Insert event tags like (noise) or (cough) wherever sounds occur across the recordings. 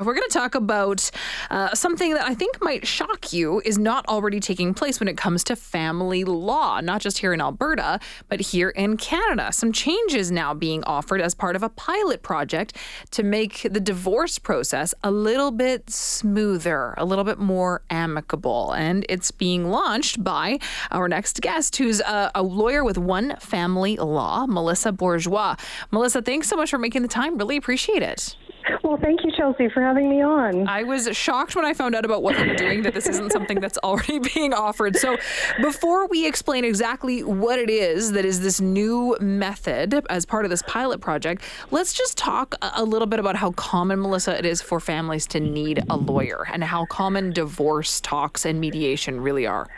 We're going to talk about uh, something that I think might shock you is not already taking place when it comes to family law, not just here in Alberta, but here in Canada. Some changes now being offered as part of a pilot project to make the divorce process a little bit smoother, a little bit more amicable. And it's being launched by our next guest, who's a, a lawyer with One Family Law, Melissa Bourgeois. Melissa, thanks so much for making the time. Really appreciate it. Well, thank you, Chelsea, for having me on. I was shocked when I found out about what you were doing, that this isn't something that's already (laughs) being offered. So, before we explain exactly what it is that is this new method as part of this pilot project, let's just talk a little bit about how common, Melissa, it is for families to need a lawyer and how common divorce talks and mediation really are.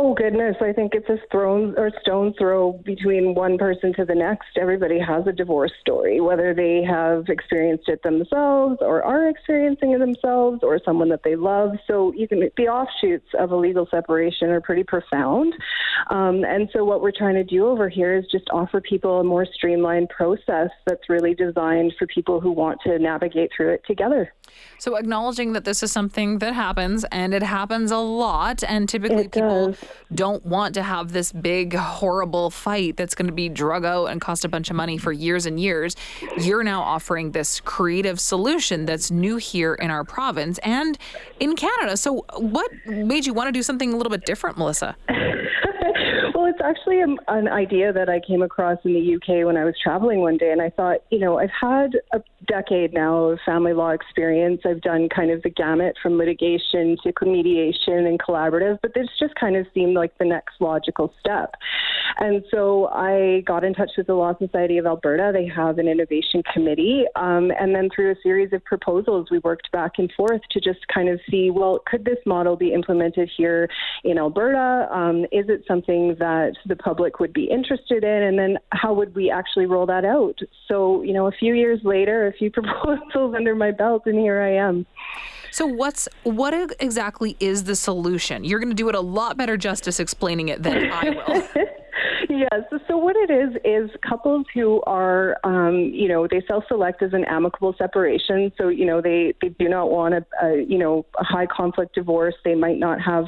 Oh goodness, I think it's a thrown or stone throw between one person to the next. Everybody has a divorce story, whether they have experienced it themselves or are experiencing it themselves or someone that they love. So you can the offshoots of a legal separation are pretty profound. Um, and so what we're trying to do over here is just offer people a more streamlined process that's really designed for people who want to navigate through it together. So acknowledging that this is something that happens and it happens a lot and typically It people does. Don't want to have this big horrible fight that's going to be drug out and cost a bunch of money for years and years. You're now offering this creative solution that's new here in our province and in Canada. So what made you want to do something a little bit different, Melissa? It's actually a, an idea that I came across in the UK when I was traveling one day, and I thought, you know, I've had a decade now of family law experience. I've done kind of the gamut from litigation to mediation and collaborative, but this just kind of seemed like the next logical step. And so I got in touch with the Law Society of Alberta. They have an innovation committee. Um, and then through a series of proposals, we worked back and forth to just kind of see well, could this model be implemented here in Alberta? Um, is it something that the public would be interested in? And then how would we actually roll that out? So, you know, a few years later, a few (laughs) proposals under my belt, and here I am. So what's what exactly is the solution? You're going to do it a lot better justice explaining it than I will. (laughs) Yes. So what it is is couples who are, um, you know, they self-select as an amicable separation. So you know they they do not want a, a you know a high conflict divorce. They might not have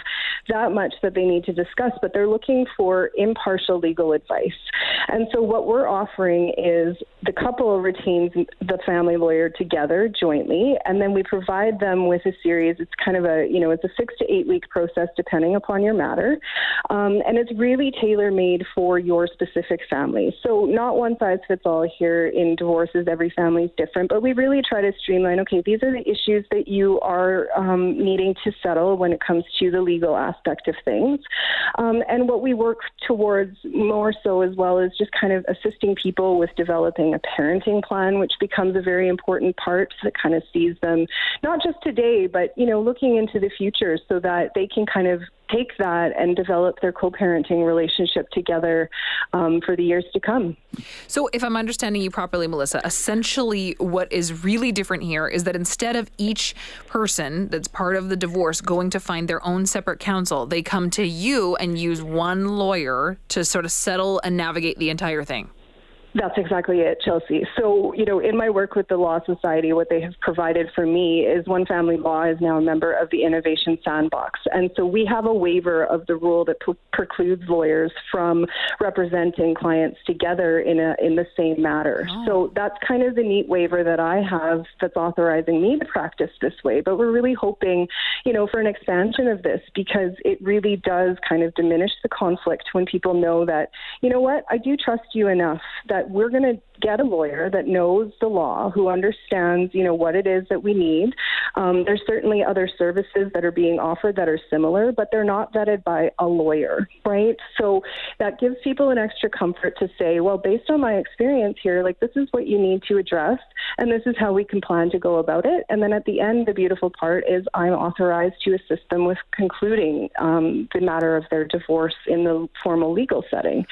that much that they need to discuss, but they're looking for impartial legal advice. And so what we're offering is the couple retains the family lawyer together jointly, and then we provide them with a series. It's kind of a you know it's a six to eight week process depending upon your matter, um, and it's really tailor made for your specific family. So not one size fits all here in divorces. Every family is different, but we really try to streamline. Okay, these are the issues that you are um, needing to settle when it comes to the legal aspect of things, um, and what we work towards more so as well is just kind of assisting people with developing a parenting plan, which becomes a very important part that kind of sees them not just today, but you know looking into the future so that they can kind of take that and develop their co-parenting relationship together um, for the years to come. So, if I'm understanding you properly, Melissa, essentially what is really different here is that instead of each person that's part of the divorce going to find their own separate counsel, they come to you and use one lawyer to sort of settle and navigate the entire thing. That's exactly it, Chelsea. So, you know, in my work with the Law Society, what they have provided for me is One Family Law is now a member of the Innovation Sandbox. And so we have a waiver of the rule that pre- precludes lawyers from representing clients together in a in the same matter. Oh. So that's kind of the neat waiver that I have that's authorizing me to practice this way. But we're really hoping, you know, for an expansion of this because it really does kind of diminish the conflict when people know that, you know what, I do trust you enough that we're going to get a lawyer that knows the law, who understands, you know, what it is that we need. Um, there's certainly other services that are being offered that are similar, but they're not vetted by a lawyer, right? So that gives people an extra comfort to say, well, based on my experience here, like this is what you need to address, and this is how we can plan to go about it. And then at the end, the beautiful part is I'm authorized to assist them with concluding um, the matter of their divorce in the formal legal setting.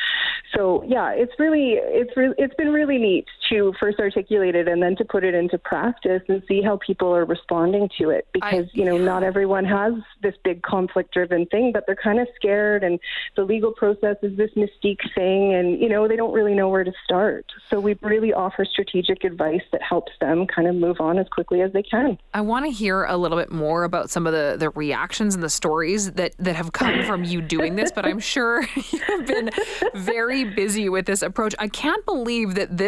So yeah, it's really it's re- it's been really neat to first articulate it and then to put it into practice and see how people are responding responding to it because I, you know not everyone has this big conflict driven thing, but they're kind of scared, and the legal process is this mystique thing, and you know they don't really know where to start. So we really offer strategic advice that helps them kind of move on as quickly as they can. I want to hear a little bit more about some of the the reactions and the stories that that have come (laughs) from you doing this, but I'm sure (laughs) you've been very busy with this approach. I can't believe that this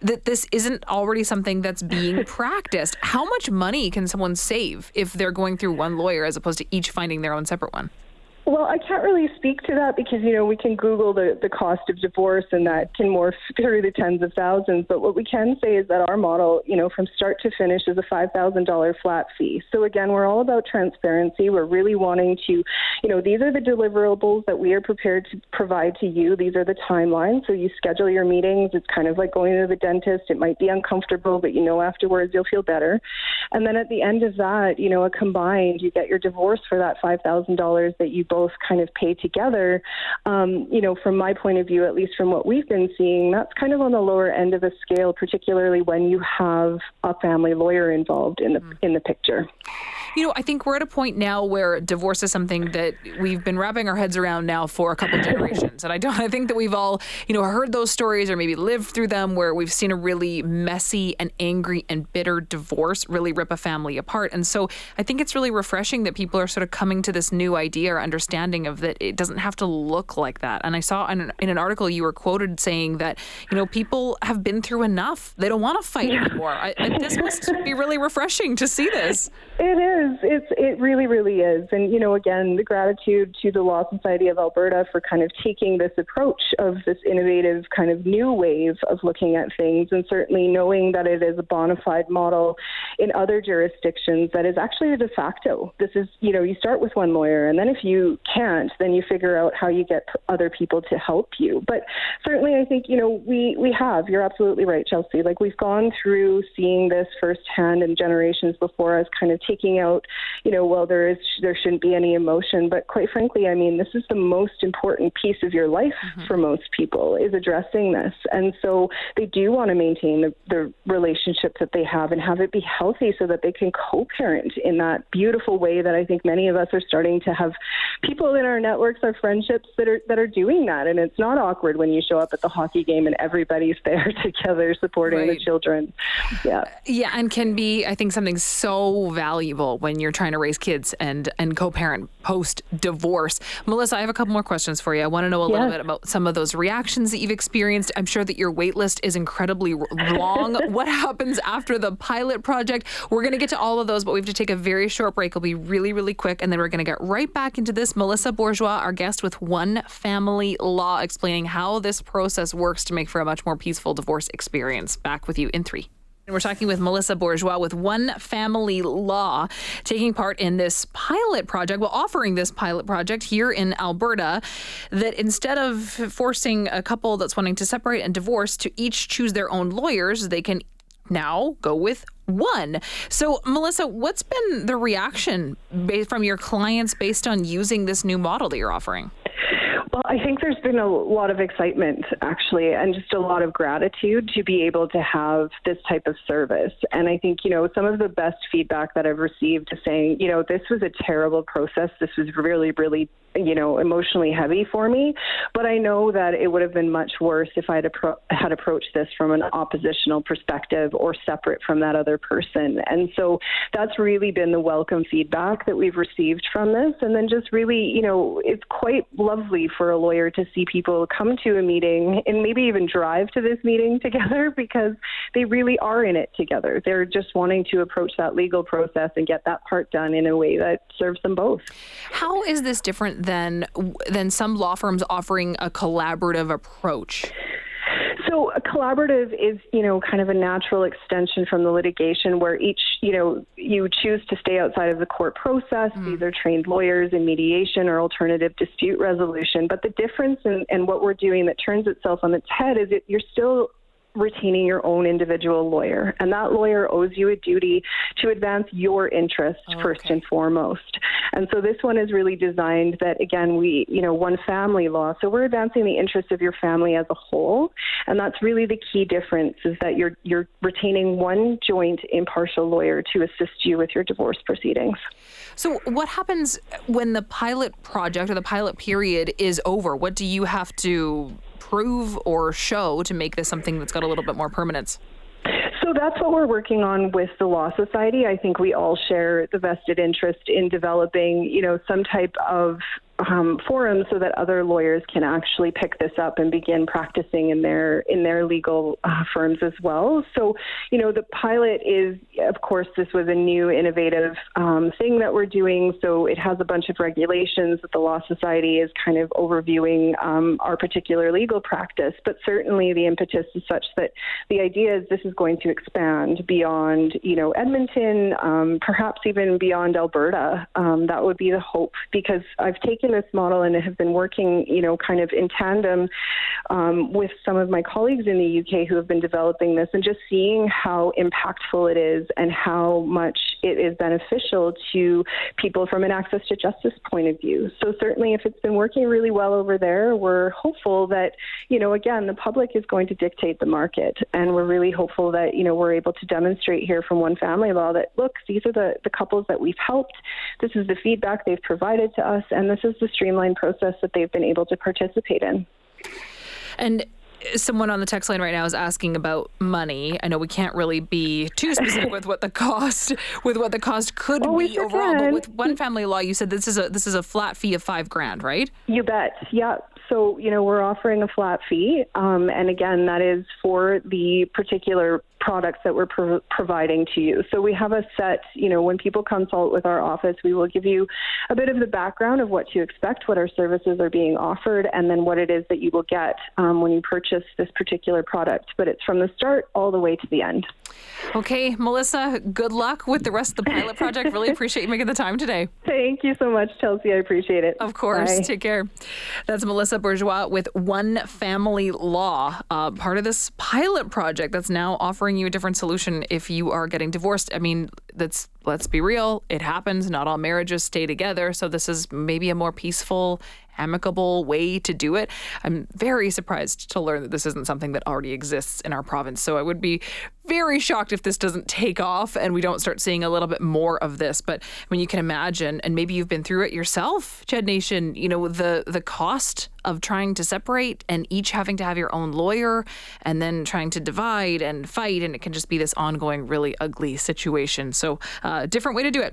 that this isn't already something that's being (laughs) practiced. How much money can someone save if they're going through one lawyer as opposed to each finding their own separate one? Well, I can't really speak to that because, you know, we can Google the, the cost of divorce and that can morph (laughs) through the tens of thousands. But what we can say is that our model, you know, from start to finish is a $5,000 flat fee. So again, we're all about transparency. We're really wanting to, you know, these are the deliverables that we are prepared to provide to you. These are the timelines. So you schedule your meetings. It's kind of like going to the dentist. It might be uncomfortable, but you know afterwards you'll feel better. And then at the end of that, you know, a combined, you get your divorce for that $5,000 that you both kind of pay together, um, you know, from my point of view, at least from what we've been seeing, that's kind of on the lower end of the scale, particularly when you have a family lawyer involved in the mm. in the picture. You know, I think we're at a point now where divorce is something that we've been wrapping our heads around now for a couple generations. And I don't I think that we've all, you know, heard those stories or maybe lived through them where we've seen a really messy and angry and bitter divorce really rip a family apart. And so I think it's really refreshing that people are sort of coming to this new idea or understanding of that it doesn't have to look like that. And I saw in an, in an article you were quoted saying that, you know, people have been through enough. They don't want to fight yeah. anymore. I, this must be really refreshing to see this. It is is. It's it really, really is. And you know, again, the gratitude to the Law Society of Alberta for kind of taking this approach of this innovative kind of new wave of looking at things, and certainly knowing that it is a bona fide model in other jurisdictions that is actually a de facto. This is, you know, you start with one lawyer, and then if you can't, then you figure out how you get other people to help you. But certainly, I think you know we we have. You're absolutely right, Chelsea. Like we've gone through seeing this firsthand and generations before us, kind of taking out you know, well, there is there shouldn't be any emotion. But quite frankly, I mean, this is the most important piece of your life mm-hmm. for most people is addressing this, and so they do want to maintain the, the relationship that they have and have it be healthy so that they can co-parent in that beautiful way that I think many of us are starting to have people in our networks, are friendships that are that are doing that, and it's not awkward when you show up at the hockey game and everybody's (laughs) there together supporting right. the children. Yeah, yeah, and can be I think something so valuable when you're trying to raise kids and and co-parent post divorce. Melissa, I have a couple more questions for you. I want to know a little bit about some of those reactions that you've experienced. I'm sure that your wait list is incredibly long. (laughs) what happens after the pilot project? We're going to get to all of those, but we have to take a very short break. It'll be really really quick and then we're going to get right back into this. Melissa Bourgeois, our guest with One Family Law, explaining how this process works to make for a much more peaceful divorce experience. Back with you in 3. We're talking with Melissa Bourgeois with One Family Law, taking part in this pilot project, well, offering this pilot project here in Alberta, that instead of forcing a couple that's wanting to separate and divorce to each choose their own lawyers, they can now go with one. So, Melissa, what's been the reaction from your clients based on using this new model that you're offering? Well, I think there's been a lot of excitement actually, and just a lot of gratitude to be able to have this type of service. And I think, you know, some of the best feedback that I've received is saying, you know, this was a terrible process. This was really, really you know, emotionally heavy for me. But I know that it would have been much worse if I had, appro- had approached this from an oppositional perspective or separate from that other person. And so that's really been the welcome feedback that we've received from this. And then just really, you know, it's quite lovely for a lawyer to see people come to a meeting and maybe even drive to this meeting (laughs) together because they really are in it together. They're just wanting to approach that legal process and get that part done in a way that serves them both. How is this different than than some law firms offering a collaborative approach? So a collaborative is, you know, kind of a natural extension from the litigation where each, you know, you choose to stay outside of the court process. Mm. These are trained lawyers in mediation or alternative dispute resolution. But the difference in, in what we're doing that turns itself on its head is that you're still retaining your own individual lawyer. And that lawyer owes you a duty to advance your interests oh, okay. first and foremost. And so this one is really designed that, again, we, you know, one family law. So we're advancing the interests of your family as a whole. And that's really the key difference is that you're, you're retaining one joint impartial lawyer to assist you with your divorce proceedings. So, what happens when the pilot project or the pilot period is over? What do you have to prove or show to make this something that's got a little bit more permanence? So that's what we're working on with the Law Society. I think we all share the vested interest in developing, you know, some type of um, forums so that other lawyers can actually pick this up and begin practicing in their in their legal uh, firms as well. So, you know, the pilot is, of course, this was a new innovative um, thing that we're doing. So it has a bunch of regulations that the Law Society is kind of overviewing um, our particular legal practice. But certainly, the impetus is such that the idea is this is going to expand beyond, you know, Edmonton, um, perhaps even beyond Alberta. Um, that would be the hope because I've taken taken this model and have been working, you know, kind of in tandem um, with some of my colleagues in the UK who have been developing this and just seeing how impactful it is and how much it is beneficial to people from an access to justice point of view. So certainly if it's been working really well over there, we're hopeful that, you know, again, the public is going to dictate the market. And we're really hopeful that, you know, we're able to demonstrate here from One Family Law that, look, these are the, the couples that we've helped. This is the feedback they've provided to us. And this is the streamlined process that they've been able to participate in. And someone on the text line right now is asking about money. I know we can't really be too specific with what the (laughs) cost with what the cost could well, be overall, but with one family law, you said this is a this is a flat fee of five grand, right? You bet. Yeah. So you know we're offering a flat fee, um, and again that is for the particular products that we're pro- providing to you. So we have a set, you know, when people consult with our office, we will give you a bit of the background of what to expect, what our services are being offered, and then what it is that you will get um, when you purchase this particular product. But it's from the start all the way to the end. Okay, Melissa, good luck with the rest of the pilot project. really (laughs) appreciate you making the time today. Thank you so much, Chelsea. I appreciate it. Of course. Bye. Take care. That's Melissa Bourgeois with One Family Law, uh, part of this pilot project that's now offering you a different solution if you are getting divorced. I mean, that's let's be real, it happens. Not all marriages stay together, so this is maybe a more peaceful amicable way to do it. I'm very surprised to learn that this isn't something that already exists in our province. So I would be very shocked if this doesn't take off and we don't start seeing a little bit more of this. But when you can imagine, and maybe you've been through it yourself, CHED Nation, you know, the the cost of trying to separate and each having to have your own lawyer and then trying to divide and fight and it can just be this ongoing really ugly situation. So, uh, different way to do it.